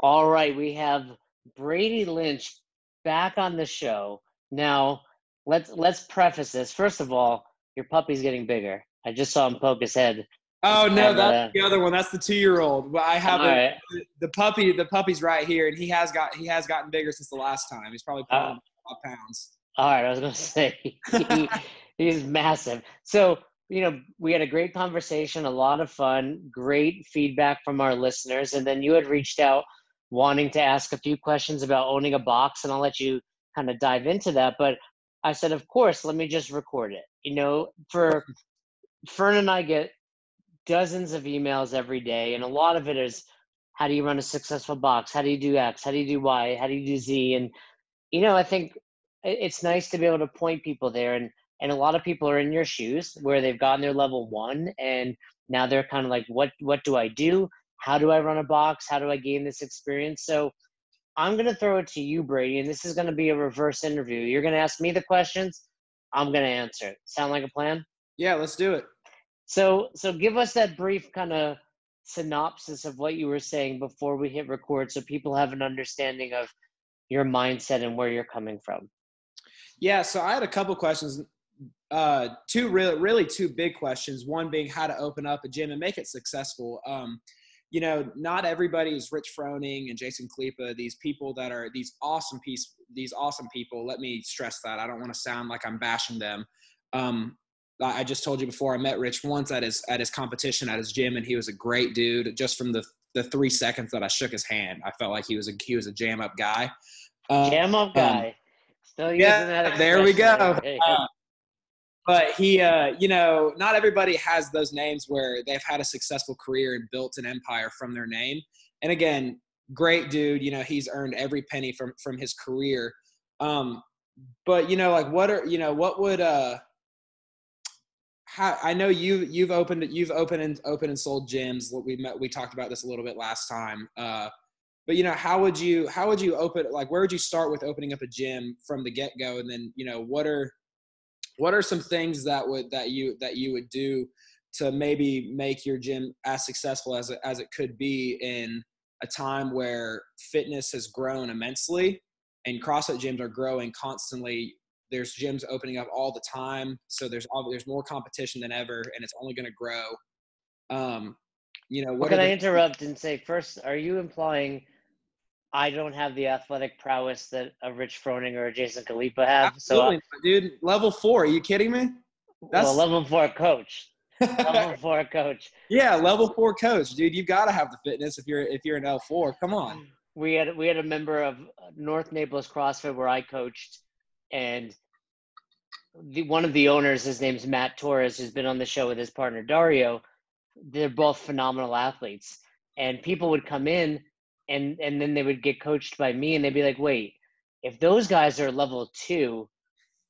All right, we have Brady Lynch back on the show. Now, let's let's preface this. First of all, your puppy's getting bigger. I just saw him poke his head. Oh no, that's the other one. That's the two-year-old. But I have a, right. the puppy. The puppy's right here, and he has got he has gotten bigger since the last time. He's probably Uh, pounds. All right, I was gonna say he, he's massive. So you know, we had a great conversation, a lot of fun, great feedback from our listeners, and then you had reached out wanting to ask a few questions about owning a box, and I'll let you kind of dive into that. But I said, of course, let me just record it. You know, for Fern and I get dozens of emails every day, and a lot of it is how do you run a successful box? How do you do X? How do you do Y? How do you do Z? And you know, I think it's nice to be able to point people there and and a lot of people are in your shoes where they've gotten their level one and now they're kind of like what what do i do how do i run a box how do i gain this experience so i'm going to throw it to you brady and this is going to be a reverse interview you're going to ask me the questions i'm going to answer it sound like a plan Yeah, let's do it. so so give us that brief kind of synopsis of what you were saying before we hit record so people have an understanding of your mindset and where you're coming from Yeah, so I had a couple questions. Uh, two really, really two big questions. One being how to open up a gym and make it successful. Um, you know, not everybody is Rich Froning and Jason Khalipa. These people that are these awesome piece, these awesome people. Let me stress that. I don't want to sound like I'm bashing them. Um, I just told you before. I met Rich once at his at his competition at his gym, and he was a great dude. Just from the the three seconds that I shook his hand, I felt like he was a he was a jam up guy. Um, Jam up guy. Still using yeah, that. there we go. Hey, Uh, but he, uh, you know, not everybody has those names where they've had a successful career and built an empire from their name. And again, great dude. You know, he's earned every penny from from his career. Um, but you know, like, what are you know, what would uh, how I know you you've opened you've opened and opened and sold gyms. We met, we talked about this a little bit last time. Uh, but you know, how would you how would you open like where would you start with opening up a gym from the get go, and then you know, what are what are some things that would that you that you would do to maybe make your gym as successful as it, as it could be in a time where fitness has grown immensely and CrossFit gyms are growing constantly. There's gyms opening up all the time, so there's there's more competition than ever, and it's only going to grow. Um, you know, Well, what can are I interrupt and say first, are you implying I don't have the athletic prowess that a Rich Froning or a Jason Khalipa have? Uh, absolutely, dude? Level four? Are you kidding me? That's well, level four coach. Level four coach. yeah, level four coach, dude. You've got to have the fitness if you're if you're an L four. Come on. We had we had a member of North Naples CrossFit where I coached, and the one of the owners, his name's Matt Torres, who's been on the show with his partner Dario. They're both phenomenal athletes, and people would come in, and and then they would get coached by me, and they'd be like, "Wait, if those guys are level two,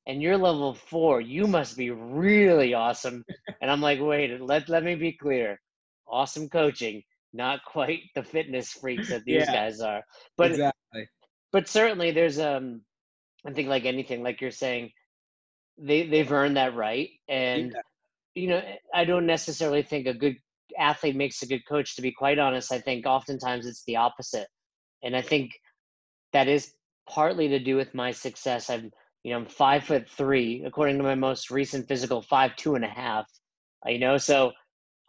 and you're level four, you must be really awesome." And I'm like, "Wait, let let me be clear, awesome coaching." Not quite the fitness freaks that these Yeah. guys are, but exactly. but certainly there's um i think like anything like you're saying they they've earned that right and Yeah. you know i don't necessarily think a good athlete makes a good coach to be quite honest i think oftentimes it's the opposite and i think that is partly to do with my success i'm you know i'm five foot three according to my most recent physical five two and a half you know so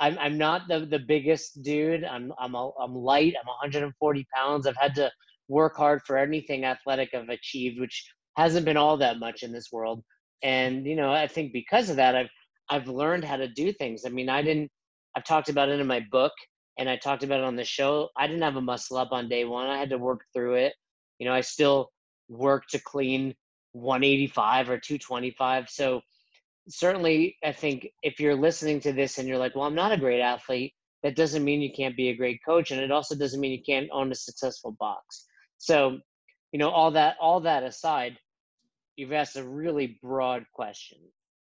i'm i'm not the the biggest dude i'm i'm a, i'm light i'm 140 pounds i've had to work hard for anything athletic I've achieved, which hasn't been all that much in this world. And you know, I think because of that, I've I've learned how to do things. I mean, I didn't. I've talked about it in my book, and I talked about it on the show. I didn't have a muscle up on day one. I had to work through it. You know, I still work to clean 185 or 225. So certainly, I think if you're listening to this and you're like, "Well, I'm not a great athlete," that doesn't mean you can't be a great coach, and it also doesn't mean you can't own a successful box. So, you know, all that all that aside, you've asked a really broad question.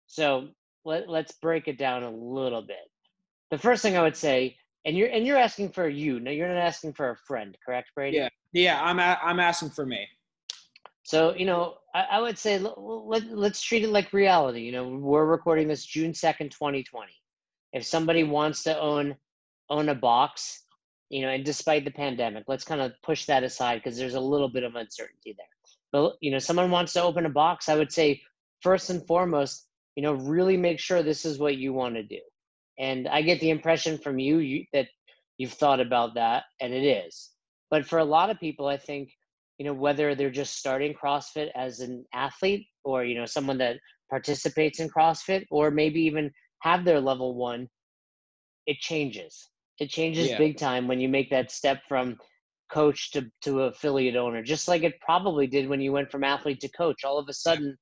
So let, let's break it down a little bit. The first thing I would say, and you're and you're asking for you. No, you're not asking for a friend, correct, Brady? Yeah. Yeah, I'm a, I'm asking for me. So you know, I, I would say let, let, let's treat it like reality. You know, we're recording this June second, 2020. If somebody wants to own own a box, you know, and despite the pandemic, let's kind of push that aside because there's a little bit of uncertainty there. But you know, someone wants to open a box, I would say first and foremost, you know, really make sure this is what you want to do. And I get the impression from you, you that you've thought about that, and it is. But for a lot of people, I think, you know, whether they're just starting CrossFit as an athlete or you know someone that participates in CrossFit, or maybe even have their level one, it changes. It changes yeah. big time when you make that step from coach to, to affiliate owner, just like it probably did when you went from athlete to coach. All of a sudden,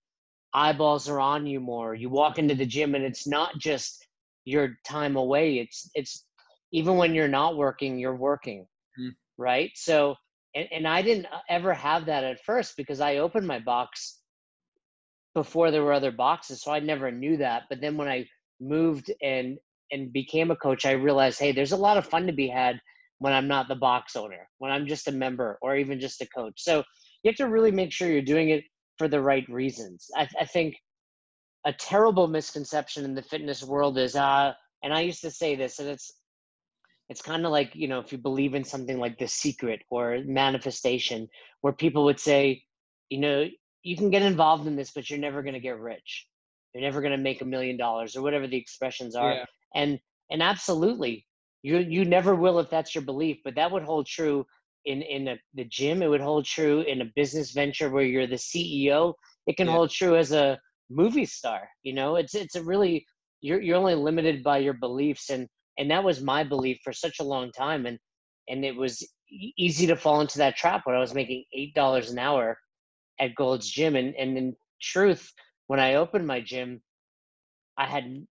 eyeballs are on you more. You walk into the gym and it's not just your time away. It's it's even when you're not working, you're working. Mm. Right? So and, and I didn't ever have that at first because I opened my box before there were other boxes. So I never knew that. But then when I moved and and became a coach, I realized, hey, there's a lot of fun to be had when I'm not the box owner, when I'm just a member or even just a coach. So you have to really make sure you're doing it for the right reasons. I, I think a terrible misconception in the fitness world is, uh, and I used to say this, and it's it's kind of like you know if you believe in something like the secret or manifestation, where people would say, you know, you can get involved in this, but you're never going to get rich. You're never going to make a million dollars or whatever the expressions are. Yeah. And and absolutely, you you never will if that's your belief. But that would hold true in in a, the gym. It would hold true in a business venture where you're the CEO. It can yeah. hold true as a movie star. You know, it's it's a really you're you're only limited by your beliefs, and and that was my belief for such a long time, and and it was easy to fall into that trap when I was making eight dollars an hour at Gold's Gym, and and in truth, when I opened my gym, I had.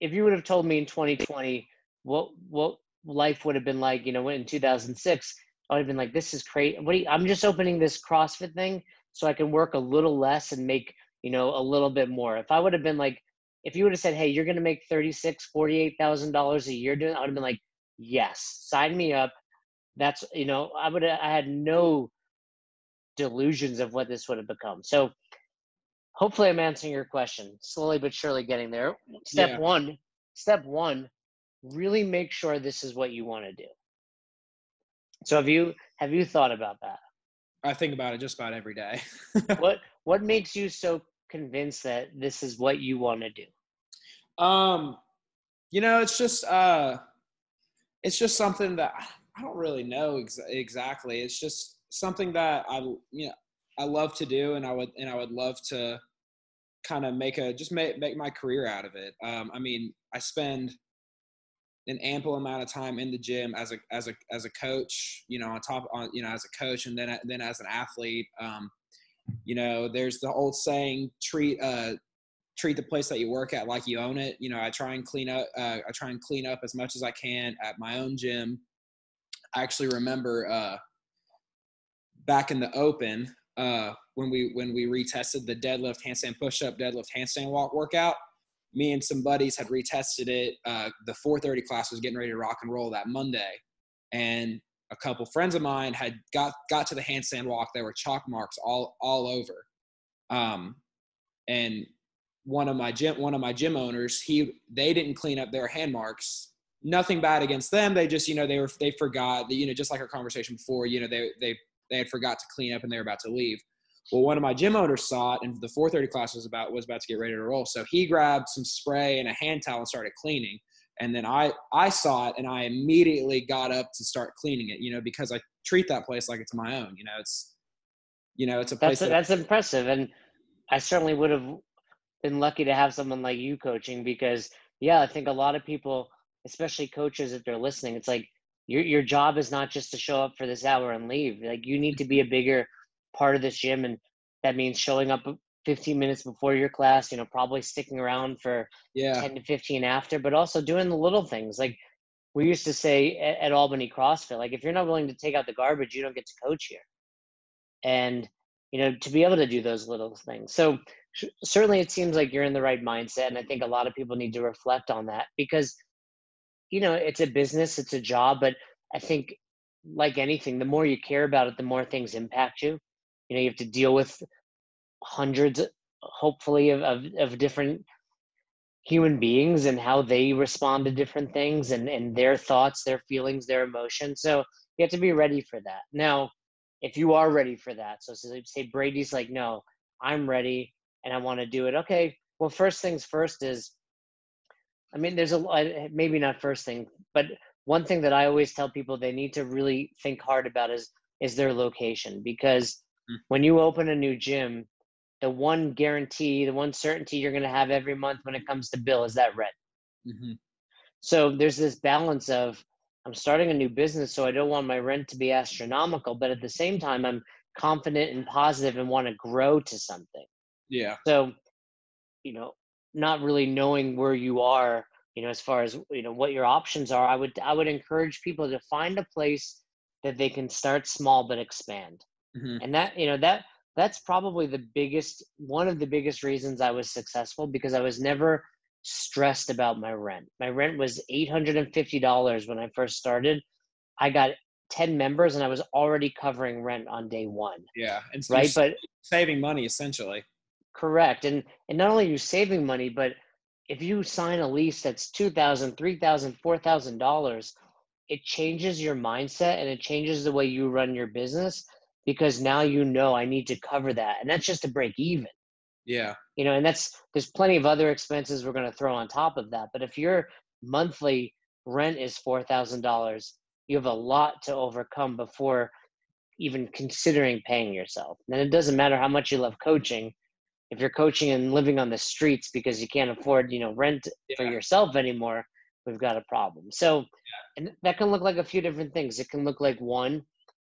If you would have told me in 2020 what what life would have been like, you know, in 2006, I would have been like, "This is crazy." What you, I'm just opening this CrossFit thing so I can work a little less and make you know a little bit more. If I would have been like, if you would have said, "Hey, you're going to make thirty six, forty eight thousand dollars a year," doing, I would have been like, "Yes, sign me up." That's you know, I would have, I had no delusions of what this would have become. So hopefully I'm answering your question slowly but surely getting there. Step yeah. one, step one, really make sure this is what you want to do. So have you have you thought about that? I think about it just about every day. what what makes you so convinced that this is what you want to do? Um, you know, it's just uh, it's just something that I don't really know ex- exactly. It's just something that I you know I love to do, and I would and I would love to kind of make a just make make my career out of it. Um, I mean, I spend an ample amount of time in the gym as a as a as a coach, you know, on top on you know as a coach, and then then as an athlete. Um, you know, there's the old saying, treat uh, treat the place that you work at like you own it. You know, I try and clean up. Uh, I try and clean up as much as I can at my own gym. I actually remember uh, back in the open uh, when we when we retested the deadlift, handstand push-up, deadlift, handstand walk workout. Me and some buddies had retested it. Uh, the 4:30 class was getting ready to rock and roll that Monday, and a couple friends of mine had got got to the handstand walk. There were chalk marks all all over, um, and one of my gym one of my gym owners he they didn't clean up their hand marks. Nothing bad against them. They just you know they were they forgot that you know just like our conversation before you know they they they had forgot to clean up and they were about to leave. Well, one of my gym owners saw it, and the 4:30 class was about was about to get ready to roll. So he grabbed some spray and a hand towel and started cleaning. And then I I saw it, and I immediately got up to start cleaning it. You know, because I treat that place like it's my own. You know, it's you know it's a place that's that, that's impressive, and I certainly would have been lucky to have someone like you coaching because yeah, I think a lot of people, especially coaches, if they're listening, it's like your your job is not just to show up for this hour and leave. Like you need to be a bigger part of this gym and that means showing up 15 minutes before your class you know probably sticking around for yeah. 10 to 15 after but also doing the little things like we used to say at, at albany crossfit like if you're not willing to take out the garbage you don't get to coach here. And you know to be able to do those little things. So sh- certainly it seems like you're in the right mindset and i think a lot of people need to reflect on that because you know it's a business it's a job but i think like anything the more you care about it the more things impact you. You know you have to deal with hundreds hopefully of, of, of different human beings and how they respond to different things and, and their thoughts, their feelings, their emotions. So you have to be ready for that. Now, if you are ready for that, so say Brady's like, no, I'm ready and I want to do it. Okay, well, first things first is, I mean, there's a maybe not first thing, but one thing that I always tell people they need to really think hard about is is their location because mm. when you open a new gym, the one guarantee, the one certainty you're going to have every month when it comes to bill is that rent. Mm-hmm. So there's this balance of I'm starting a new business, so I don't want my rent to be astronomical, but at the same time, I'm confident and positive and want to grow to something. Yeah. So, you know, not really knowing where you are, you know, as far as you know what your options are, I would I would encourage people to find a place that they can start small but expand. Mm-hmm. And that you know that that's probably the biggest one of the biggest reasons I was successful because I was never stressed about my rent. My rent was $850 when I first started. I got 10 members and I was already covering rent on day 1. Yeah, and so right, but saving money essentially. Correct. And and not only are you saving money, but if you sign a lease that's two thousand, three thousand, four thousand dollars, it changes your mindset and it changes the way you run your business because now you know I need to cover that. And that's just to break even. Yeah. You know, and that's there's plenty of other expenses we're going to throw on top of that. But if your monthly rent is $4,000, you have a lot to overcome before even considering paying yourself. And it doesn't matter how much you love coaching. If you're coaching and living on the streets because you can't afford, you know, rent yeah. for yourself anymore, we've got a problem. So, yeah. and that can look like a few different things. It can look like one,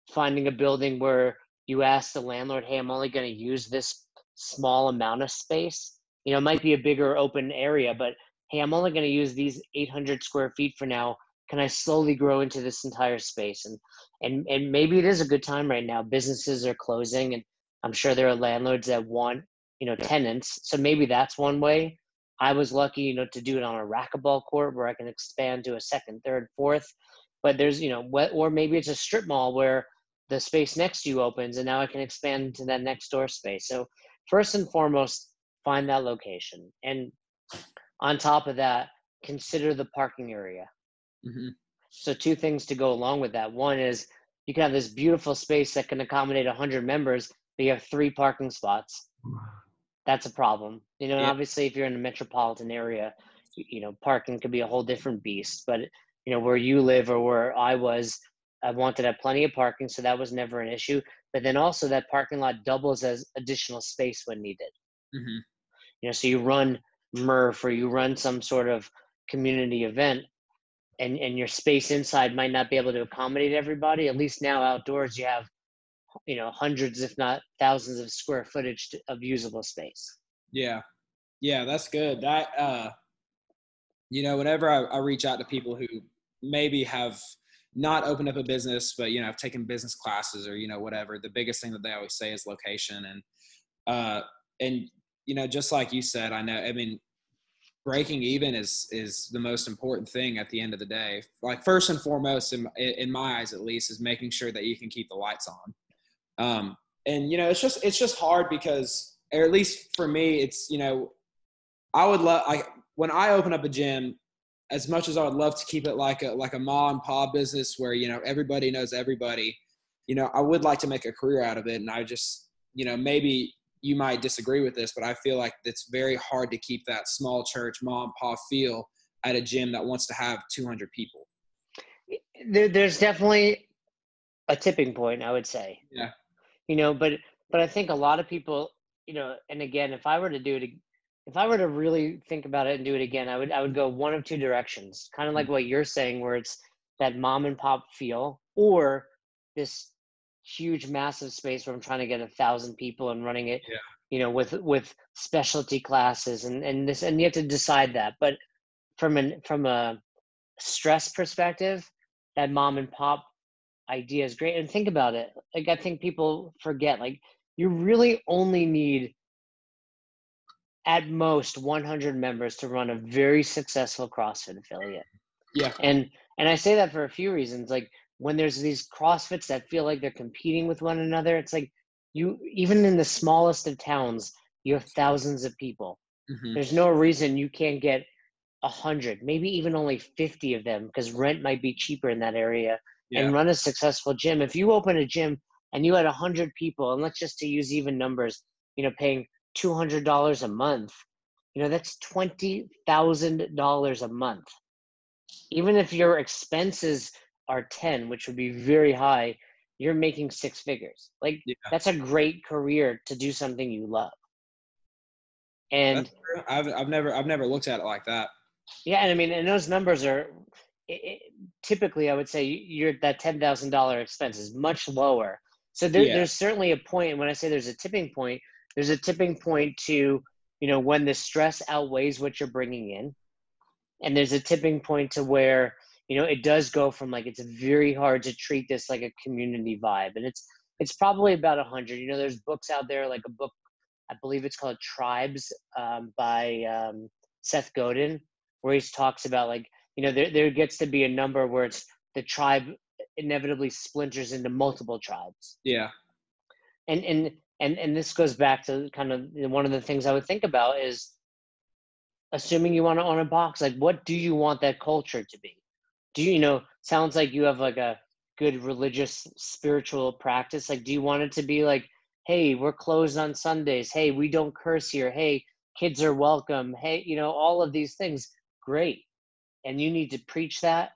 finding a building where you ask the landlord, hey, I'm only going to use this small amount of space. You know, it might be a bigger open area, but hey, I'm only going to use these 800 square feet for now. Can I slowly grow into this entire space? And and and maybe it is a good time right now. Businesses are closing, and I'm sure there are landlords that want you know tenants. So maybe that's one way. I was lucky, you know, to do it on a racquetball court where I can expand to a second, third, fourth. But there's, you know, what, or maybe it's a strip mall where the space next to you opens and now I can expand to that next door space. So first and foremost, find that location. And on top of that, consider the parking area. Mm-hmm. So two things to go along with that. One is you can have this beautiful space that can accommodate 100 members, but you have three parking spots. That's a problem. You know, yeah. and obviously if you're in a metropolitan area, you know, parking could be a whole different beast. But you know, where you live or where I was, I wanted to have plenty of parking, so that was never an issue. But then also that parking lot doubles as additional space when needed. Mm-hmm. You know, so you run Murph or you run some sort of community event, and and your space inside might not be able to accommodate everybody. At least now outdoors you have, you know, hundreds if not thousands of square footage of usable space. Yeah, yeah, that's good. That uh, you know, whenever I, I reach out to people who maybe have not opened up a business, but you know, I've taken business classes or you know whatever. The biggest thing that they always say is location, and uh, and you know, just like you said, I know. I mean, breaking even is is the most important thing at the end of the day. Like first and foremost, in in my eyes at least, is making sure that you can keep the lights on. Um, and you know, it's just it's just hard because, or at least for me, it's you know, I would love. I when I open up a gym, as much as I would love to keep it like a like a mom and pop business where you know everybody knows everybody, you know, I would like to make a career out of it. And I just, you know, maybe you might disagree with this, but I feel like it's very hard to keep that small church mom and pop feel at a gym that wants to have 200 people. There, there's definitely a tipping point, I would say. Yeah. You know, but but I think a lot of people, you know, and again, if I were to do it if I were to really think about it and do it again, I would I would go one of two directions, kind of like mm. what you're saying, where it's that mom and pop feel, or this huge, massive space where I'm trying to get a thousand people and running it, yeah. you know, with with specialty classes and and this, and you have to decide that. But from an from a stress perspective, that mom and pop idea is great. And think about it, like I think people forget, like you really only need at most 100 members to run a very successful CrossFit affiliate. Yeah. And and I say that for a few reasons. Like when there's these CrossFits that feel like they're competing with one another, it's like you even in the smallest of towns, you have thousands of people. Mm-hmm. There's no reason you can't get a hundred, maybe even only 50 of them because rent might be cheaper in that area yeah. and run a successful gym. If you open a gym and you had a hundred people, and let's just to use even numbers, you know, paying $200 a month, you know, that's $20,000 a month. Even if your expenses are 10, which would be very high, you're making six figures. Like yeah. that's a great career to do something you love. And I've I've never I've never looked at it like that. Yeah, and I mean, and those numbers are it, it, typically I would say you're that ten thousand dollar expense is much lower. So there, yeah. there's certainly a point. When I say there's a tipping point, there's a tipping point to you know when the stress outweighs what you're bringing in, and there's a tipping point to where you know it does go from like it's very hard to treat this like a community vibe, and it's it's probably about a hundred. You know, there's books out there like a book I believe it's called Tribes um, by um, Seth Godin, where he talks about like you know there there gets to be a number where it's the tribe inevitably splinters into multiple tribes. Yeah. And and and and this goes back to kind of one of the things I would think about is assuming you want to own a box, like what do you want that culture to be? Do you, you know, sounds like you have like a good religious spiritual practice. Like, do you want it to be like hey we're closed on sundays hey we don't curse here hey kids are welcome hey you know all of these things great and you need to preach that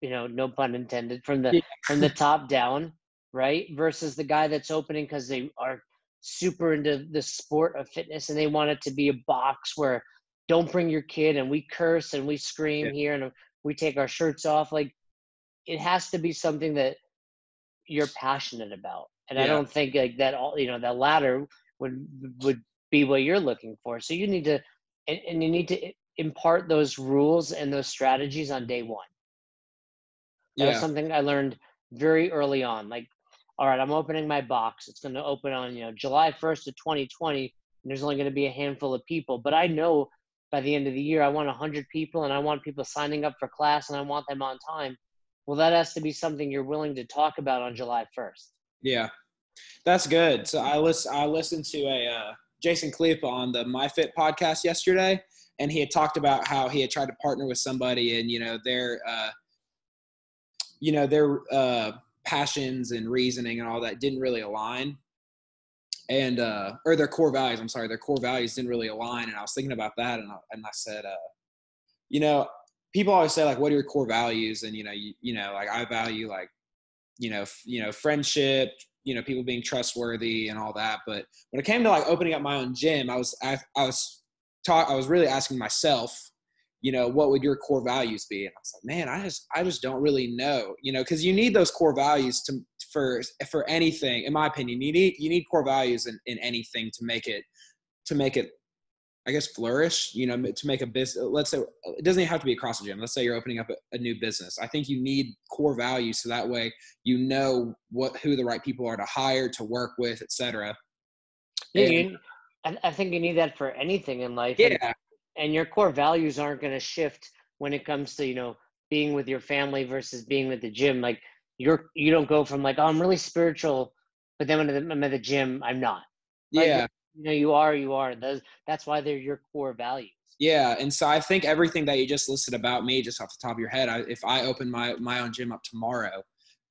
you know no pun intended from the yeah. from the top down right versus the guy that's opening because they are super into the sport of fitness and they want it to be a box where don't bring your kid and we curse and we scream yeah. here and we take our shirts off like it has to be something that you're passionate about and yeah. I don't think like that all you know that latter would would be what you're looking for. So you need to and, and you need to impart those rules and those strategies on day one. That yeah. was something I learned very early on. Like, all right, I'm opening my box. It's going to open on you know July 1st of 2020, and there's only going to be a handful of people. But I know by the end of the year, I want 100 people, and I want people signing up for class, and I want them on time. Well, that has to be something you're willing to talk about on July 1st. Yeah, that's good. So I listen. I listened to a uh, Jason Khalipa on the MyFit podcast yesterday, and he had talked about how he had tried to partner with somebody, and you know their, uh, you know their uh, passions and reasoning and all that didn't really align, and uh, or their core values. I'm sorry, their core values didn't really align, and I was thinking about that, and I, and I said, uh, you know, people always say like, what are your core values? And you know, you, you know, like I value like you know, f- you know, friendship, you know, people being trustworthy and all that. But when it came to like opening up my own gym, I was I, I was taught I was really asking myself, you know, what would your core values be? And I was like, man, I just I just don't really know, you know, because you need those core values to for for anything. In my opinion, you need you need core values in, in anything to make it to make it I guess flourish, you know, to make a business. Let's say it doesn't even have to be across the gym. Let's say you're opening up a, a, new business. I think you need core values so that way you know what who the right people are to hire, to work with, etc. Yeah, you, I think you need that for anything in life. Yeah, and, and your core values aren't going to shift when it comes to you know being with your family versus being with the gym. Like you're you don't go from like oh I'm really spiritual, but then when I'm at the gym I'm not. Like, yeah you know you are you are those that's why they're your core values yeah and so i think everything that you just listed about me just off the top of your head I, if i open my my own gym up tomorrow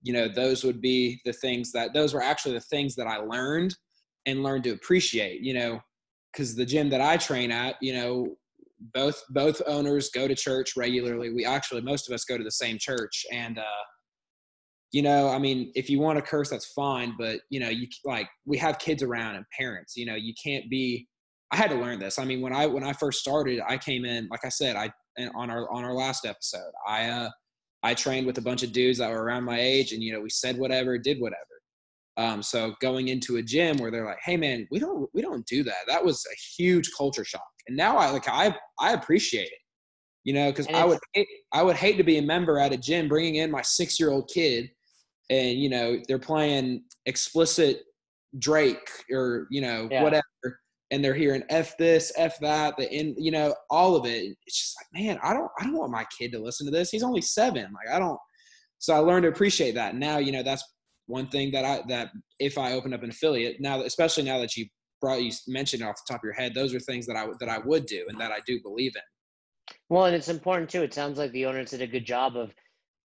you know those would be the things that those were actually the things that i learned and learned to appreciate you know because the gym that i train at you know both both owners go to church regularly we actually most of us go to the same church and uh you know, I mean, if you want to curse, that's fine. But you know, you like we have kids around and parents. You know, you can't be. I had to learn this. I mean, when I when I first started, I came in like I said, I on our on our last episode, I uh I trained with a bunch of dudes that were around my age, and you know, we said whatever, did whatever. Um, so going into a gym where they're like, "Hey, man, we don't we don't do that." That was a huge culture shock, and now I like I I appreciate it, you know, because I would hate, I would hate to be a member at a gym bringing in my six year old kid and you know they're playing explicit Drake or you know yeah. whatever, and they're hearing f this, f that, the in you know all of it. It's just like man, I don't I don't want my kid to listen to this. He's only seven. Like I don't. So I learned to appreciate that. Now you know that's one thing that I that if I open up an affiliate now, especially now that you brought you mentioned off the top of your head, those are things that I that I would do and that I do believe in. Well, and it's important too. It sounds like the owners did a good job of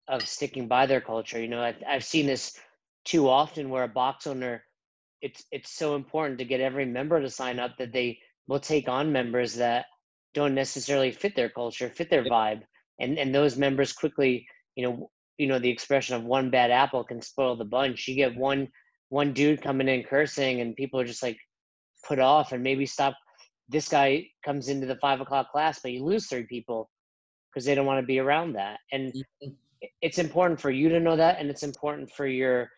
of sticking by their culture. You know, I've, I've seen this too often where a box owner, it's it's so important to get every member to sign up that they will take on members that don't necessarily fit their culture, fit their vibe, and and those members quickly, you know, you know the expression of one bad apple can spoil the bunch. You get one one dude coming in cursing, and people are just like put off, and maybe stop. This guy comes into the five o'clock class, but you lose three people because they don't want to be around that. And it's important for you to know that, and it's important for your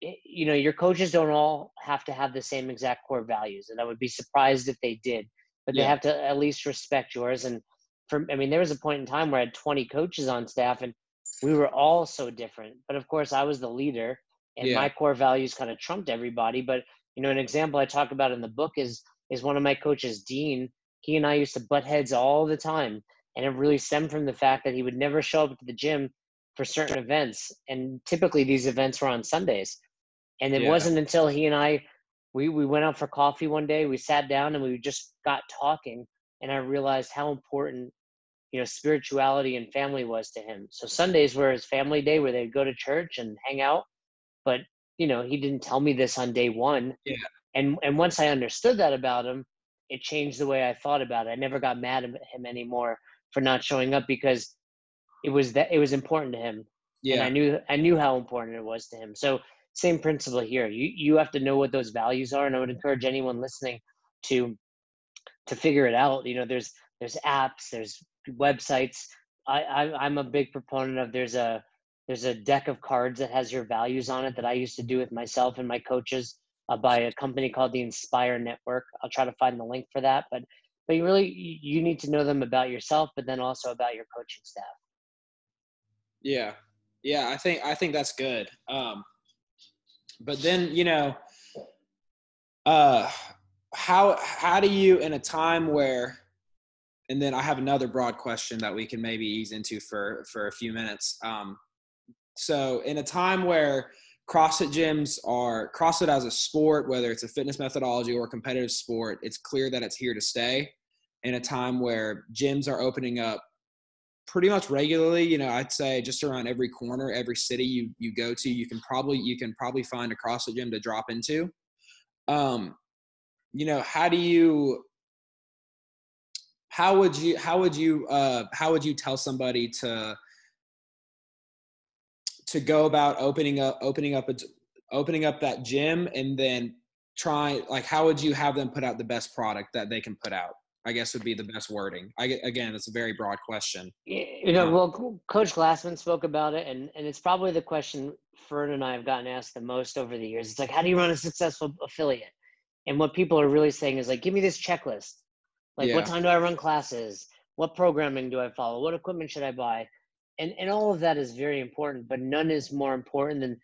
you know your coaches don't all have to have the same exact core values and i would be surprised if they did but yeah. they have to at least respect yours and for i mean there was a point in time where i had 20 coaches on staff and we were all so different but of course i was the leader and yeah. my core values kind of trumped everybody but you know an example i talk about in the book is is one of my coaches dean he and i used to butt heads all the time and it really stemmed from the fact that he would never show up to the gym for certain events and typically these events were on sundays and it yeah. wasn't until he and i we, we went out for coffee one day we sat down and we just got talking and i realized how important you know spirituality and family was to him. So sundays were his family day where they'd go to church and hang out but you know he didn't tell me this on day one. Yeah. And and once i understood that about him it changed the way i thought about it. I never got mad at him anymore for not showing up because it was that it was important to him. Yeah and i knew i knew how important it was to him. So same principle here. You you have to know what those values are and i would encourage anyone listening to to figure it out. You know there's there's apps there's websites I, I i'm a big proponent of there's a there's a deck of cards that has your values on it that i used to do with myself and my coaches uh, by a company called the inspire network. I'll try to find the link for that but but you really you need to know them about yourself but then also about your coaching staff. Yeah. Yeah i think i think that's good. Um but then you know uh how how do you in a time where and then i have another broad question that we can maybe ease into for for a few minutes um so in a time where CrossFit gyms are CrossFit as a sport, whether it's a fitness methodology or a competitive sport, it's clear that it's here to stay. In a time where gyms are opening up pretty much regularly, you know, I'd say just around every corner, every city you you go to, you can probably you can probably find a CrossFit gym to drop into. Um, you know, how do you how would you how would you uh how would you tell somebody to to go about opening up opening up a opening up that gym and then try like how would you have them put out the best product that they can put out? I guess would be the best wording. I get again it's a very broad question. You know well coach glassman spoke about it and and it's probably the question fern and i have gotten asked the most over the years. It's like how do you run a successful affiliate? And what people are really saying is like give me this checklist like yeah. what time do i run classes? What programming do i follow? What equipment should i buy? And and all of that is very important but none is more important than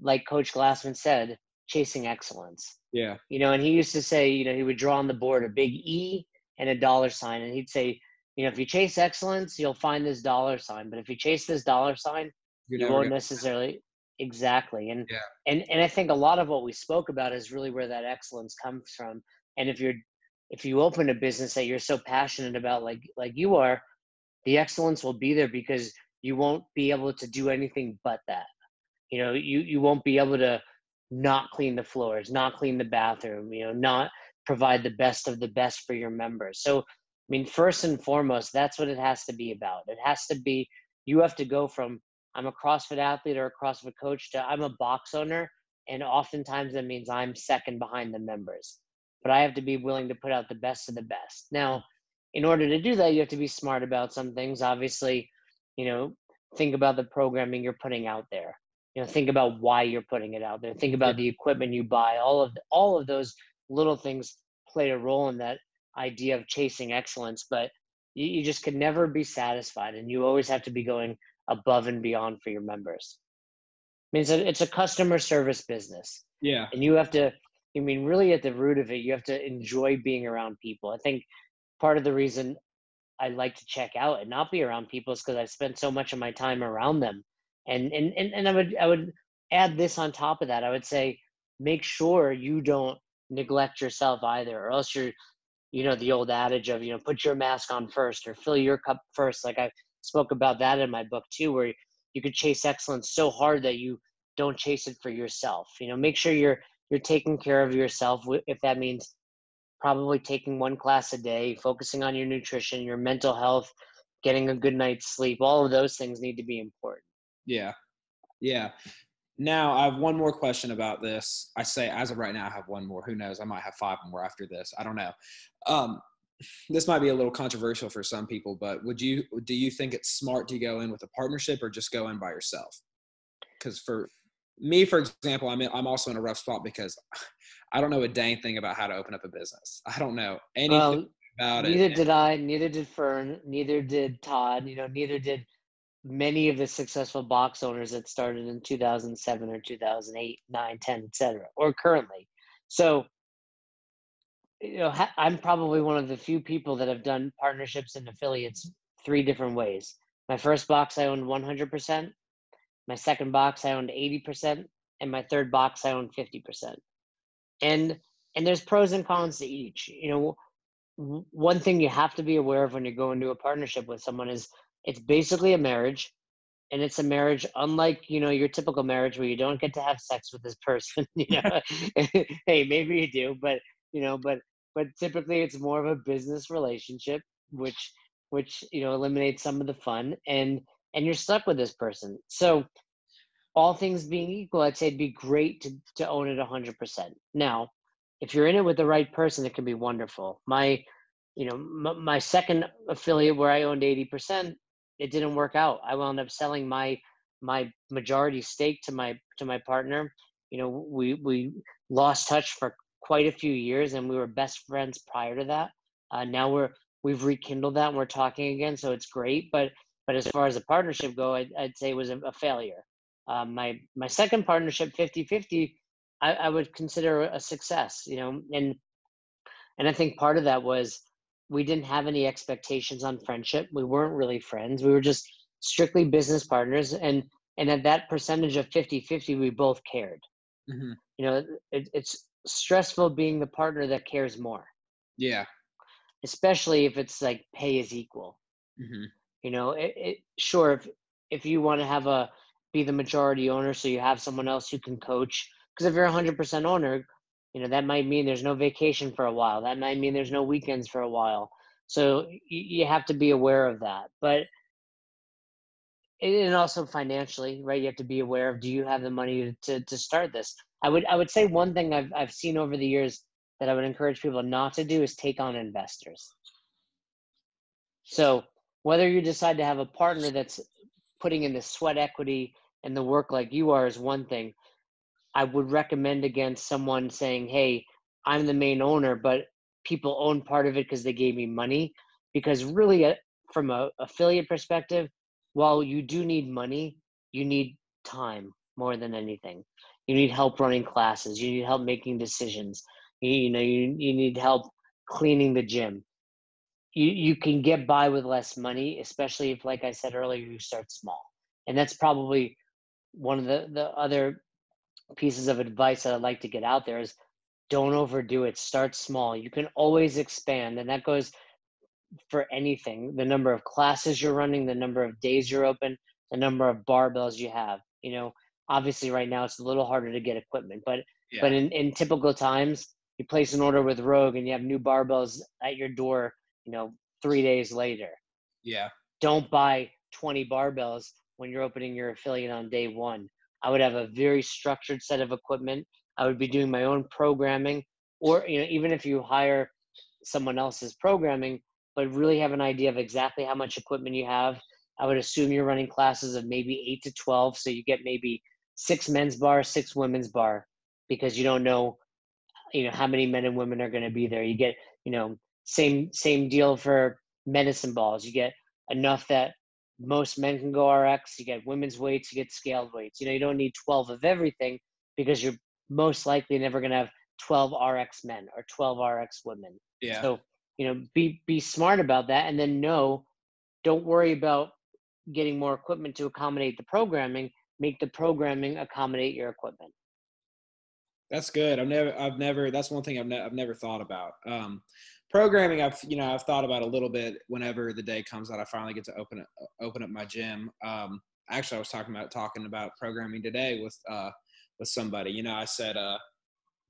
like coach glassman said chasing excellence. Yeah. You know and he used to say you know he would draw on the board a big e and a dollar sign and he'd say you know if you chase excellence you'll find this dollar sign but if you chase this dollar sign You're you won't necessarily exactly. And yeah. and and i think a lot of what we spoke about is really where that excellence comes from. And if you're if you open a business that you're so passionate about like like you are the excellence will be there because you won't be able to do anything but that. You know, you you won't be able to not clean the floors, not clean the bathroom, you know, not provide the best of the best for your members. So, I mean, first and foremost, that's what it has to be about. It has to be you have to go from I'm a CrossFit athlete or a CrossFit coach to I'm a box owner, and oftentimes that means I'm second behind the members. But I have to be willing to put out the best of the best. Now, in order to do that, you have to be smart about some things. Obviously, you know think about the programming you're putting out there. You know think about why you're putting it out there. Think about the equipment you buy. All of all of those little things play a role in that idea of chasing excellence but you, you just can never be satisfied and you always have to be going above and beyond for your members. I mean, it's a, it's a customer service business. Yeah. And you have to i mean really at the root of it you have to enjoy being around people i think part of the reason I like to check out and not be around people is because I've spent so much of my time around them. And, and and and I would I would add this on top of that. I would say make sure you don't neglect yourself either, or else you're, you know, the old adage of, you know, put your mask on first or fill your cup first. Like I spoke about that in my book too, where you could chase excellence so hard that you don't chase it for yourself. You know, make sure you're you're taking care of yourself. If that means probably taking one class a day, focusing on your nutrition, your mental health, getting a good night's sleep, all of those things need to be important. Yeah. Yeah. Now, I have one more question about this. I say, as of right now, I have one more. Who knows? I might have five more after this. I don't know. Um, this might be a little controversial for some people, but would you do you think it's smart to go in with a partnership or just go in by yourself? Because for me, for example, I'm in, I'm also in a rough spot because I don't know a dang thing about how to open up a business. I don't know anything well, about neither it. Neither did I. Neither did Fern. Neither did Todd. You know, neither did many of the successful box owners that started in 2007 or 2008, 9, 10, etc., or currently. So, you know, I'm probably one of the few people that have done partnerships and affiliates three different ways. My first box I owned 100%. My second box I owned 80%, and my third box I owned 50%. And and there's pros and cons to each. You know, one thing you have to be aware of when you go into a partnership with someone is it's basically a marriage and it's a marriage unlike you know your typical marriage where you don't get to have sex with this person you know hey maybe you do but you know but but typically it's more of a business relationship which which you know eliminates some of the fun and and you're stuck with this person so all things being equal i'd say it'd be great to to own it 100% now if you're in it with the right person it can be wonderful my you know m- my second affiliate where i owned 80% it didn't work out. I wound up selling my my majority stake to my to my partner. You know, we we lost touch for quite a few years, and we were best friends prior to that. Uh, now we're we've rekindled that, and we're talking again, so it's great. But but as far as the partnership go, I'd, I'd say it was a, a failure. Um, my my second partnership, 50-50, I, I would consider a success. You know, and and I think part of that was we didn't have any expectations on friendship. We weren't really friends. We were just strictly business partners. And and at that percentage of 50-50, we both cared. Mm-hmm. You know, it, it's stressful being the partner that cares more. Yeah. Especially if it's like pay is equal. Mm-hmm. You know, it, it sure if if you want to have a be the majority owner, so you have someone else who can coach. Because if you're a hundred percent owner, you know that might mean there's no vacation for a while that might mean there's no weekends for a while so you have to be aware of that but and also financially right you have to be aware of do you have the money to, to start this i would i would say one thing i've, I've seen over the years that i would encourage people not to do is take on investors so whether you decide to have a partner that's putting in the sweat equity and the work like you are is one thing I would recommend against someone saying, "Hey, I'm the main owner, but people own part of it because they gave me money." Because really, uh, from a affiliate perspective, while you do need money, you need time more than anything. You need help running classes. You need help making decisions. You, you know, you, you need help cleaning the gym. You you can get by with less money, especially if, like I said earlier, you start small. And that's probably one of the the other pieces of advice that I'd like to get out there is don't overdo it. Start small. You can always expand, and that goes for anything. The number of classes you're running, the number of days you're open, the number of barbells you have. You know, obviously right now it's a little harder to get equipment, but yeah. but in, in typical times, you place an order with Rogue and you have new barbells at your door, you know, three days later. Yeah. Don't buy 20 barbells when you're opening your affiliate on day one. I would have a very structured set of equipment. I would be doing my own programming, or you know, even if you hire someone else's programming, but really have an idea of exactly how much equipment you have. I would assume you're running classes of maybe eight to twelve, so you get maybe six men's bar, six women's bar, because you don't know, you know, how many men and women are going to be there. You get, you know, same same deal for medicine balls. You get enough that most men can go RX. You get women's weights, you get scaled weights. You know, you don't need 12 of everything because you're most likely never going to have 12 RX men or 12 RX women. Yeah. So, you know, be be smart about that and then know don't worry about getting more equipment to accommodate the programming, make the programming accommodate your equipment. That's good. I've never, I've never. That's one thing I've, ne- I've never thought about. Um, programming, I've, you know, I've thought about a little bit. Whenever the day comes that I finally get to open it, open up my gym. Um, actually, I was talking about talking about programming today with uh, with somebody. You know, I said, uh,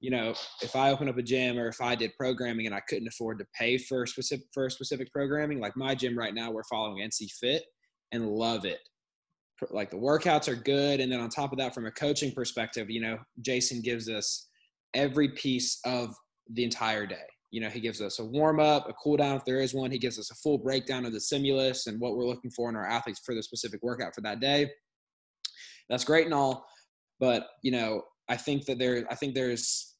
you know, if I open up a gym or if I did programming and I couldn't afford to pay for specific for specific programming, like my gym right now, we're following NC Fit and love it like the workouts are good and then on top of that from a coaching perspective you know jason gives us every piece of the entire day you know he gives us a warm up a cool down if there is one he gives us a full breakdown of the stimulus and what we're looking for in our athletes for the specific workout for that day that's great and all but you know i think that there i think there's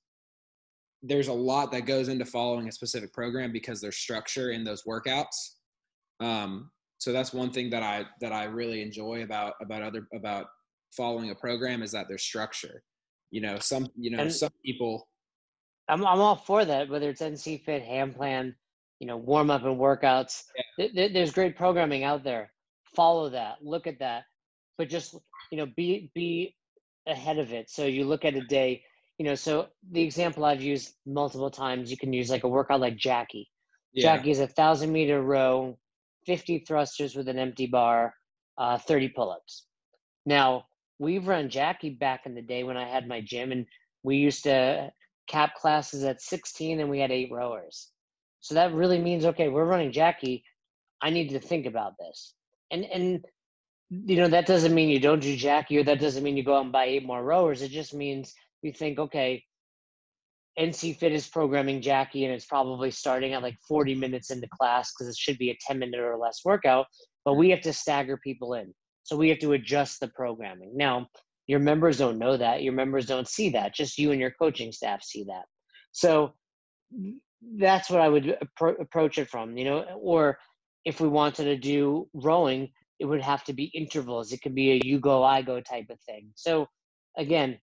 there's a lot that goes into following a specific program because there's structure in those workouts um, so that's one thing that I that I really enjoy about about other about following a program is that there's structure. You know, some you know and some people. I'm I'm all for that. Whether it's NC Fit, Ham Plan, you know, warm up and workouts. Yeah. There's great programming out there. Follow that. Look at that. But just you know, be be ahead of it. So you look at a day. You know, so the example I've used multiple times, you can use like a workout like Jackie. Yeah. Jackie is a thousand meter row 50 thrusters with an empty bar, uh, 30 pull-ups. Now we've run Jackie back in the day when I had my gym, and we used to cap classes at 16, and we had eight rowers. So that really means okay, we're running Jackie. I need to think about this, and and you know that doesn't mean you don't do Jackie, or that doesn't mean you go out and buy eight more rowers. It just means you think okay, NC Fit is programming Jackie, and it's probably starting at like 40 minutes into class because it should be a 10 minute or less workout. But we have to stagger people in, so we have to adjust the programming. Now, your members don't know that. Your members don't see that. Just you and your coaching staff see that. So that's what I would appro- approach it from. You know, or if we wanted to do rowing, it would have to be intervals. It could be a you go, I go type of thing. So again,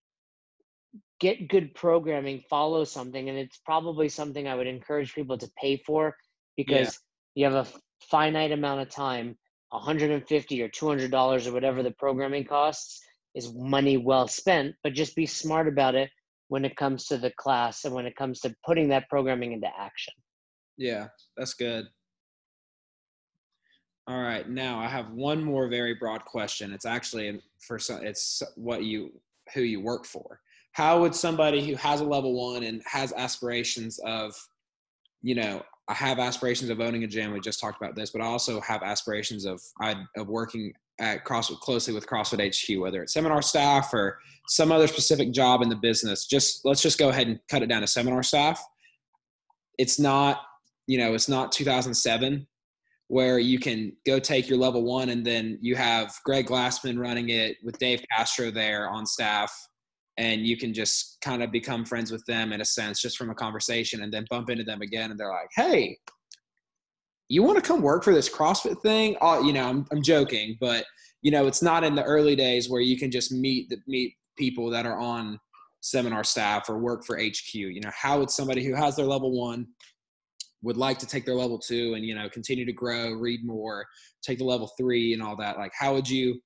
get good programming, follow something, and it's probably something I would encourage people to pay for because yeah. you have a finite amount of time, 150 or 200 dollars or whatever the programming costs is money well spent. But just be smart about it when it comes to the class and when it comes to putting that programming into action. Yeah, that's good. All right, now I have one more very broad question. It's actually for some, it's what you who you work for how would somebody who has a level one and has aspirations of you know i have aspirations of owning a gym we just talked about this but i also have aspirations of I, of working at crossfit closely with crossfit hq whether it's seminar staff or some other specific job in the business just let's just go ahead and cut it down to seminar staff. It's not you know it's not 2007 where you can go take your level one and then you have greg glassman running it with dave castro there on staff and you can just kind of become friends with them in a sense just from a conversation and then bump into them again and they're like hey you want to come work for this crossfit thing? Oh you know I'm, I'm joking but you know it's not in the early days where you can just meet the, meet people that are on seminar staff or work for hq you know how would somebody who has their level one would like to take their level two and you know continue to grow read more take the level three and all that like how would you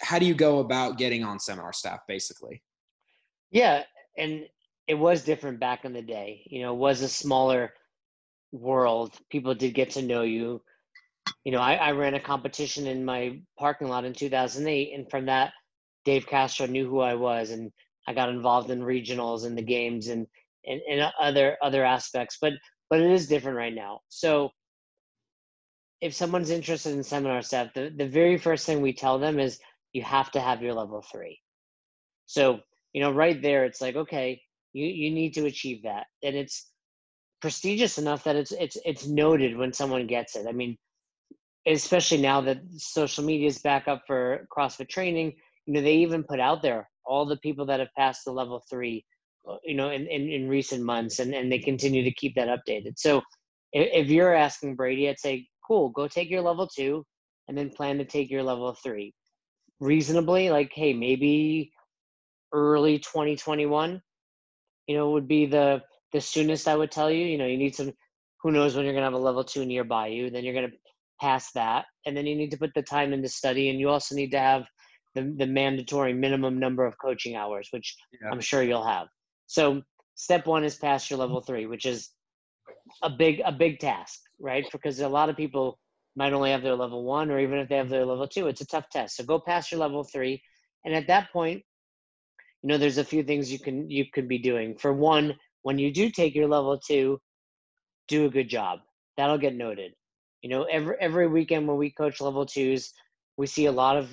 how do you go about getting on seminar staff basically? Yeah and it was different back in the day. You know it was a smaller world people did get to know you you know I, I ran a competition in my parking lot in 2008 and from that dave castro knew who i was and i got involved in regionals and the games and and, and other other aspects but but it is different right now so if someone's interested in seminar staff the, the very first thing we tell them is you have to have your level three. So, you know, right there, it's like, okay, you, you need to achieve that. And it's prestigious enough that it's it's it's noted when someone gets it. I mean, especially now that social media is back up for CrossFit training, you know, they even put out there all the people that have passed the level three, you know, in, in, in recent months and, and they continue to keep that updated. So if, if you're asking Brady, I'd say, cool, go take your level two and then plan to take your level three reasonably like hey maybe early 2021 you know would be the the soonest i would tell you you know you need some who knows when you're going to have a level two nearby you then you're going to pass that and then you need to put the time into study and you also need to have the, the mandatory minimum number of coaching hours, which Yeah. I'm sure you'll have. So step one is pass your level three, which is a big a big task, right? Because a lot of people might only have their level one, or even if they have their level two, it's a tough test. So go past your level three, and at that point, you know there's a few things you can you could be doing. For one, when you do take your level two, do a good job. That'll get noted. You know, every every weekend when we coach level twos, we see a lot of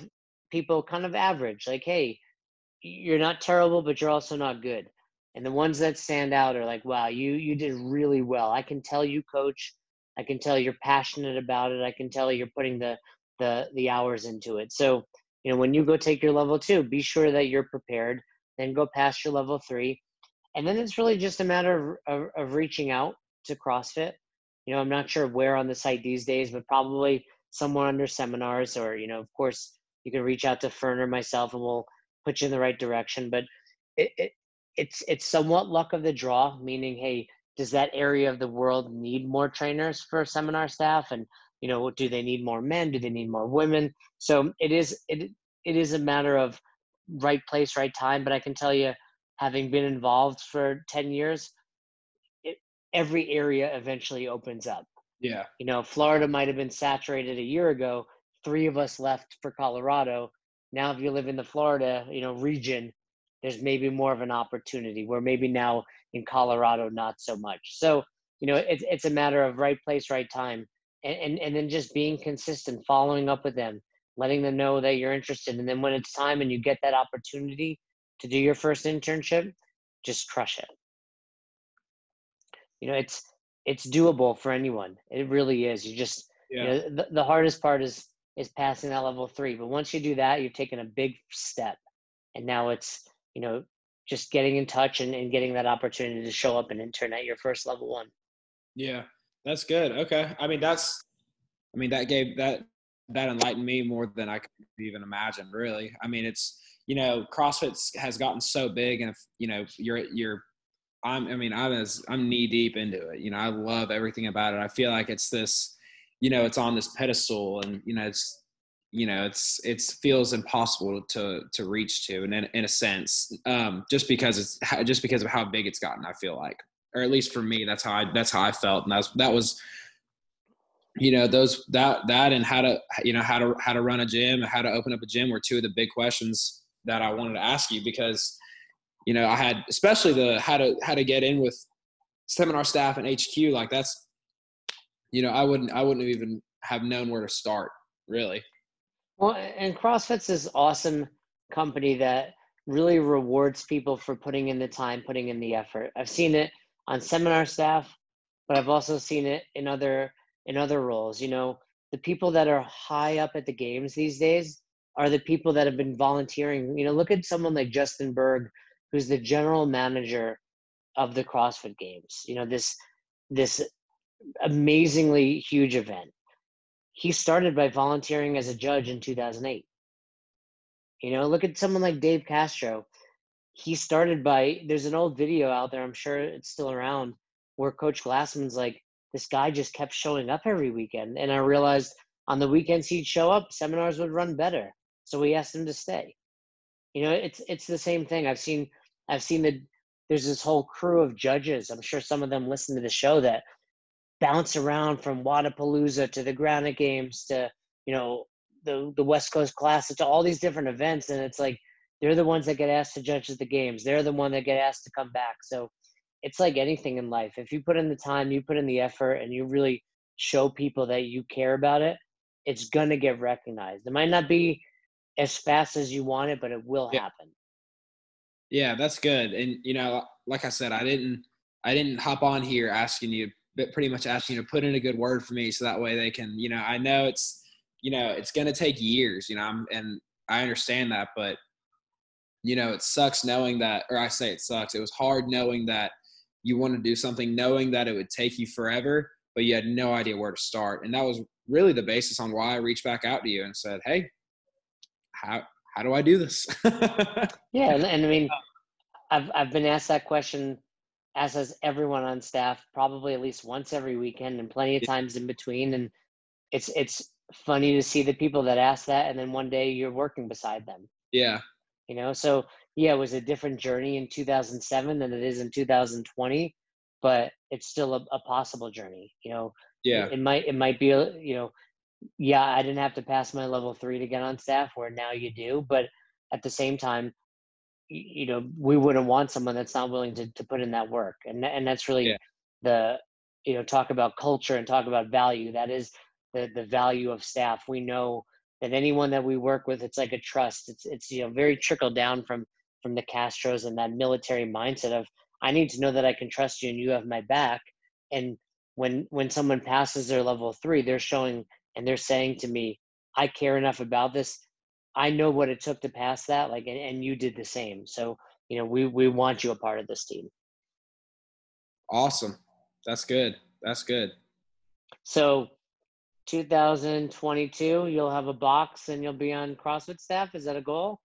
people kind of average. Like, hey, you're not terrible, but you're also not good. And the ones that stand out are like, wow, you you did really well. I can tell you, coach. I can tell you're passionate about it. I can tell you're putting the the the hours into it. So, you know, when you go take your level two, be sure that you're prepared. Then go past your level three, and then it's really just a matter of, of, of reaching out to CrossFit. You know, I'm not sure where on the site these days, but probably somewhere under seminars, or you know, of course, you can reach out to Fern or myself, and we'll put you in the right direction. But it, it it's it's somewhat luck of the draw, meaning, hey, does that area of the world need more trainers for seminar staff and you know do they need more men do they need more women so it is it it is a matter of right place right time but i can tell you having been involved for 10 years it, every area eventually opens up Yeah. you know florida might have been saturated a year ago three of us left for colorado now if you live in the florida you know region there's maybe more of an opportunity where maybe now in Colorado, not so much. So, you know, it's, it's a matter of right place, right time. And, and, and then just being consistent, following up with them, letting them know that you're interested. And then when it's time and you get that opportunity to do your first internship, just crush it. You know, it's, it's doable for anyone. It really is. You just, Yeah. you know, the, the hardest part is, is passing that level three. But once you do that, you've taken a big step. And now it's, you know, just getting in touch and, and getting that opportunity to show up and intern at your first level one. Yeah, that's good. Okay. I mean, that's, I mean, that gave that, that enlightened me more than I could even imagine, really. I mean, it's, you know, CrossFit has gotten so big and, if, you know, you're, you're, I'm, I mean, I'm as, I'm knee deep into it. You know, I love everything about it. I feel like it's this, you know, it's on this pedestal and, you know, it's, you know, it's, it's feels impossible to, to reach to. And in, in a sense, um, just because it's just because of how big it's gotten, I feel like, or at least for me, that's how I, that's how I felt. And that's, that was, you know, those, that, that, and how to, you know, how to, how to run a gym, and how to open up a gym were two of the big questions that I wanted to ask you because, you know, I had, especially the, how to, how to get in with seminar staff and HQ. Like that's, you know, I wouldn't, I wouldn't even have known where to start really. Well, and CrossFit's this awesome company that really rewards people for putting in the time, putting in the effort. I've seen it on seminar staff, but I've also seen it in other in other roles. You know, the people that are high up at the games these days are the people that have been volunteering. You know, look at someone like Justin Bergh, who's the general manager of the CrossFit Games. You know, this this amazingly huge event he started by volunteering as a judge in 2008. You know, look at someone like Dave Castro. He started by, there's an old video out there, I'm sure it's still around, where Coach Glassman's like, this guy just kept showing up every weekend. And I realized on the weekends he'd show up, seminars would run better. So we asked him to stay. You know, it's it's the same thing. I've seen I've seen that there's this whole crew of judges. I'm sure some of them listen to the show that bounce around from Wodapalooza to the Granite Games to you know the the West Coast Classic to all these different events, and it's like they're the ones that get asked to judge the games. They're the one that get asked to come back. So it's like anything in life. If you put in the time, you put in the effort, and you really show people that you care about it, it's gonna get recognized. It might not be as fast as you want it, but it will Yeah. happen. Yeah, that's good. And you know, like I said, I didn't I didn't hop on here asking you but pretty much asking you to put in a good word for me so that way they can, you know, I know it's you know, it's going to take years, you know, I'm, and I understand that, but you know, it sucks knowing that or I say it sucks. It was hard knowing that you want to do something knowing that it would take you forever, but you had no idea where to start. And that was really the basis on why I reached back out to you and said, "Hey, how how do I do this?" Yeah, and, and I mean, I've I've been asked that question, as has everyone on staff, probably at least once every weekend, and plenty of times in between. And it's it's funny to see the people that ask that and then one day you're working beside them Yeah. you know so yeah it was a different journey in 2007 than it is in 2020 but it's still a, a possible journey you know Yeah. it, it might it might be you know yeah i didn't have to pass my level three to get on staff where now you do but at the same time you know we wouldn't want someone that's not willing to, to put in that work and and that's really Yeah. the you know talk about culture and talk about value that is the the value of staff we know that anyone that we work with it's like a trust it's it's you know very trickle down from from the castros and that military mindset of i need to know that i can trust you and you have my back and when when someone passes their level three they're showing and they're saying to me i care enough about this i know what it took to pass that like and, and you did the same so you know we we want you a part of this team Awesome. That's good. That's good. so 2022 you'll have a box and you'll be on crossfit staff is that a goal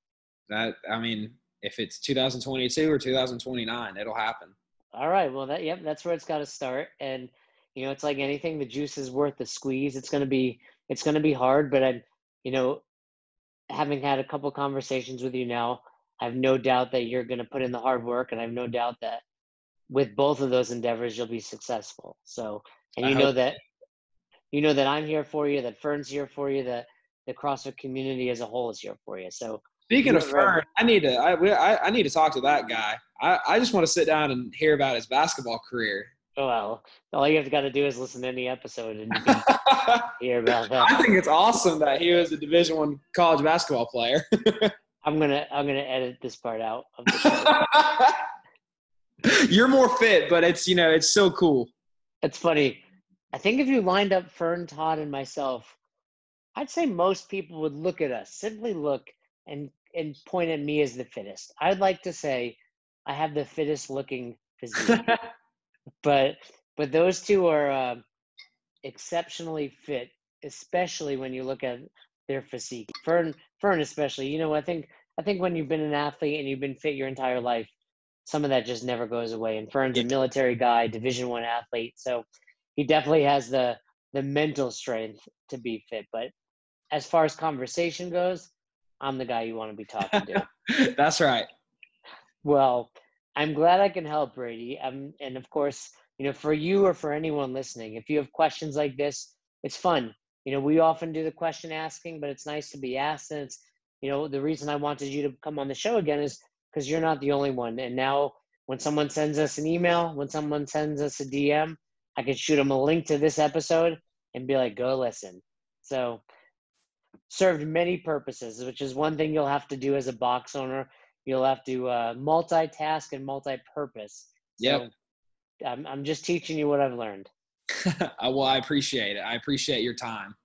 That I mean, if it's 2022 or 2029, it'll happen. All right. Well, that yep, that's where it's got to start. And you know, it's like anything. The juice is worth the squeeze. It's gonna be it's gonna be hard, but I, you know, having had a couple conversations with you now, I have no doubt that you're gonna put in the hard work, and I have no doubt that with both of those endeavors, you'll be successful. So, and I you know hope- that you know that I'm here for you, that Fern's here for you, that the CrossFit community as a whole is here for you. So, Speaking of Fern, I need to I, I I need to talk to that guy. I, I just want to sit down and hear about his basketball career. oh well, all you have got to do is listen to any episode, and you can hear about that. I think it's awesome that he was a Division One college basketball player. I'm gonna I'm gonna edit this part out of the show. You're more fit, but it's you know it's so cool. it's funny. I think if you lined up Fern, Todd, and myself, I'd say most people would look at us, simply look and and point at me as the fittest. I'd like to say I have the fittest looking physique, but but those two are uh, exceptionally fit, especially when you look at their physique. Fern Fern especially. You know, I think I think when you've been an athlete and you've been fit your entire life, some of that just never goes away. And Fern's a military guy, Division One athlete, so he definitely has the the mental strength to be fit. But as far as conversation goes, I'm the guy you want to be talking to. That's right. Well, I'm glad I can help, Brady. Um, and of course, you know, for you or for anyone listening, if you have questions like this, it's fun. You know, we often do the question asking, but it's nice to be asked. And it's, you know, the reason I wanted you to come on the show again is because you're not the only one. And now, when someone sends us an email, when someone sends us a DM, I can shoot them a link to this episode and be like, go listen. So, served many purposes, which is one thing you'll have to do as a box owner you'll have to uh, multitask and multi-purpose. Yep. So I'm, I'm just teaching you what I've learned. well, I appreciate it. I appreciate your time.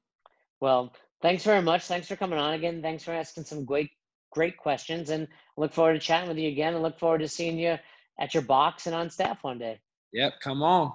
Well, thanks very much. Thanks for coming on again. Thanks for asking some great, great questions. And look forward to chatting with you again. and look forward to seeing you at your box and on staff one day. Yep, come on.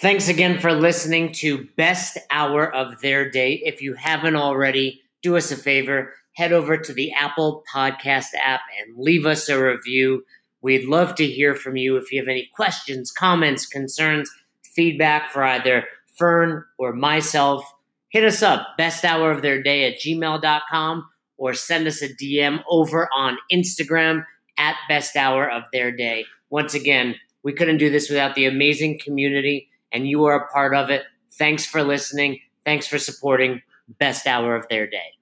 Thanks again for listening to Best Hour of Their Day. If you haven't already, do us a favor, head over to the Apple Podcast app and leave us a review. We'd love to hear from you if you have any questions, comments, concerns, feedback for either Fern or myself. Hit us up, best hour of their day at gmail.com, or send us a DM over on Instagram at best hour of their day. Once again, we couldn't do this without the amazing community, and you are a part of it. Thanks for listening. Thanks for supporting Best Hour of Their Day.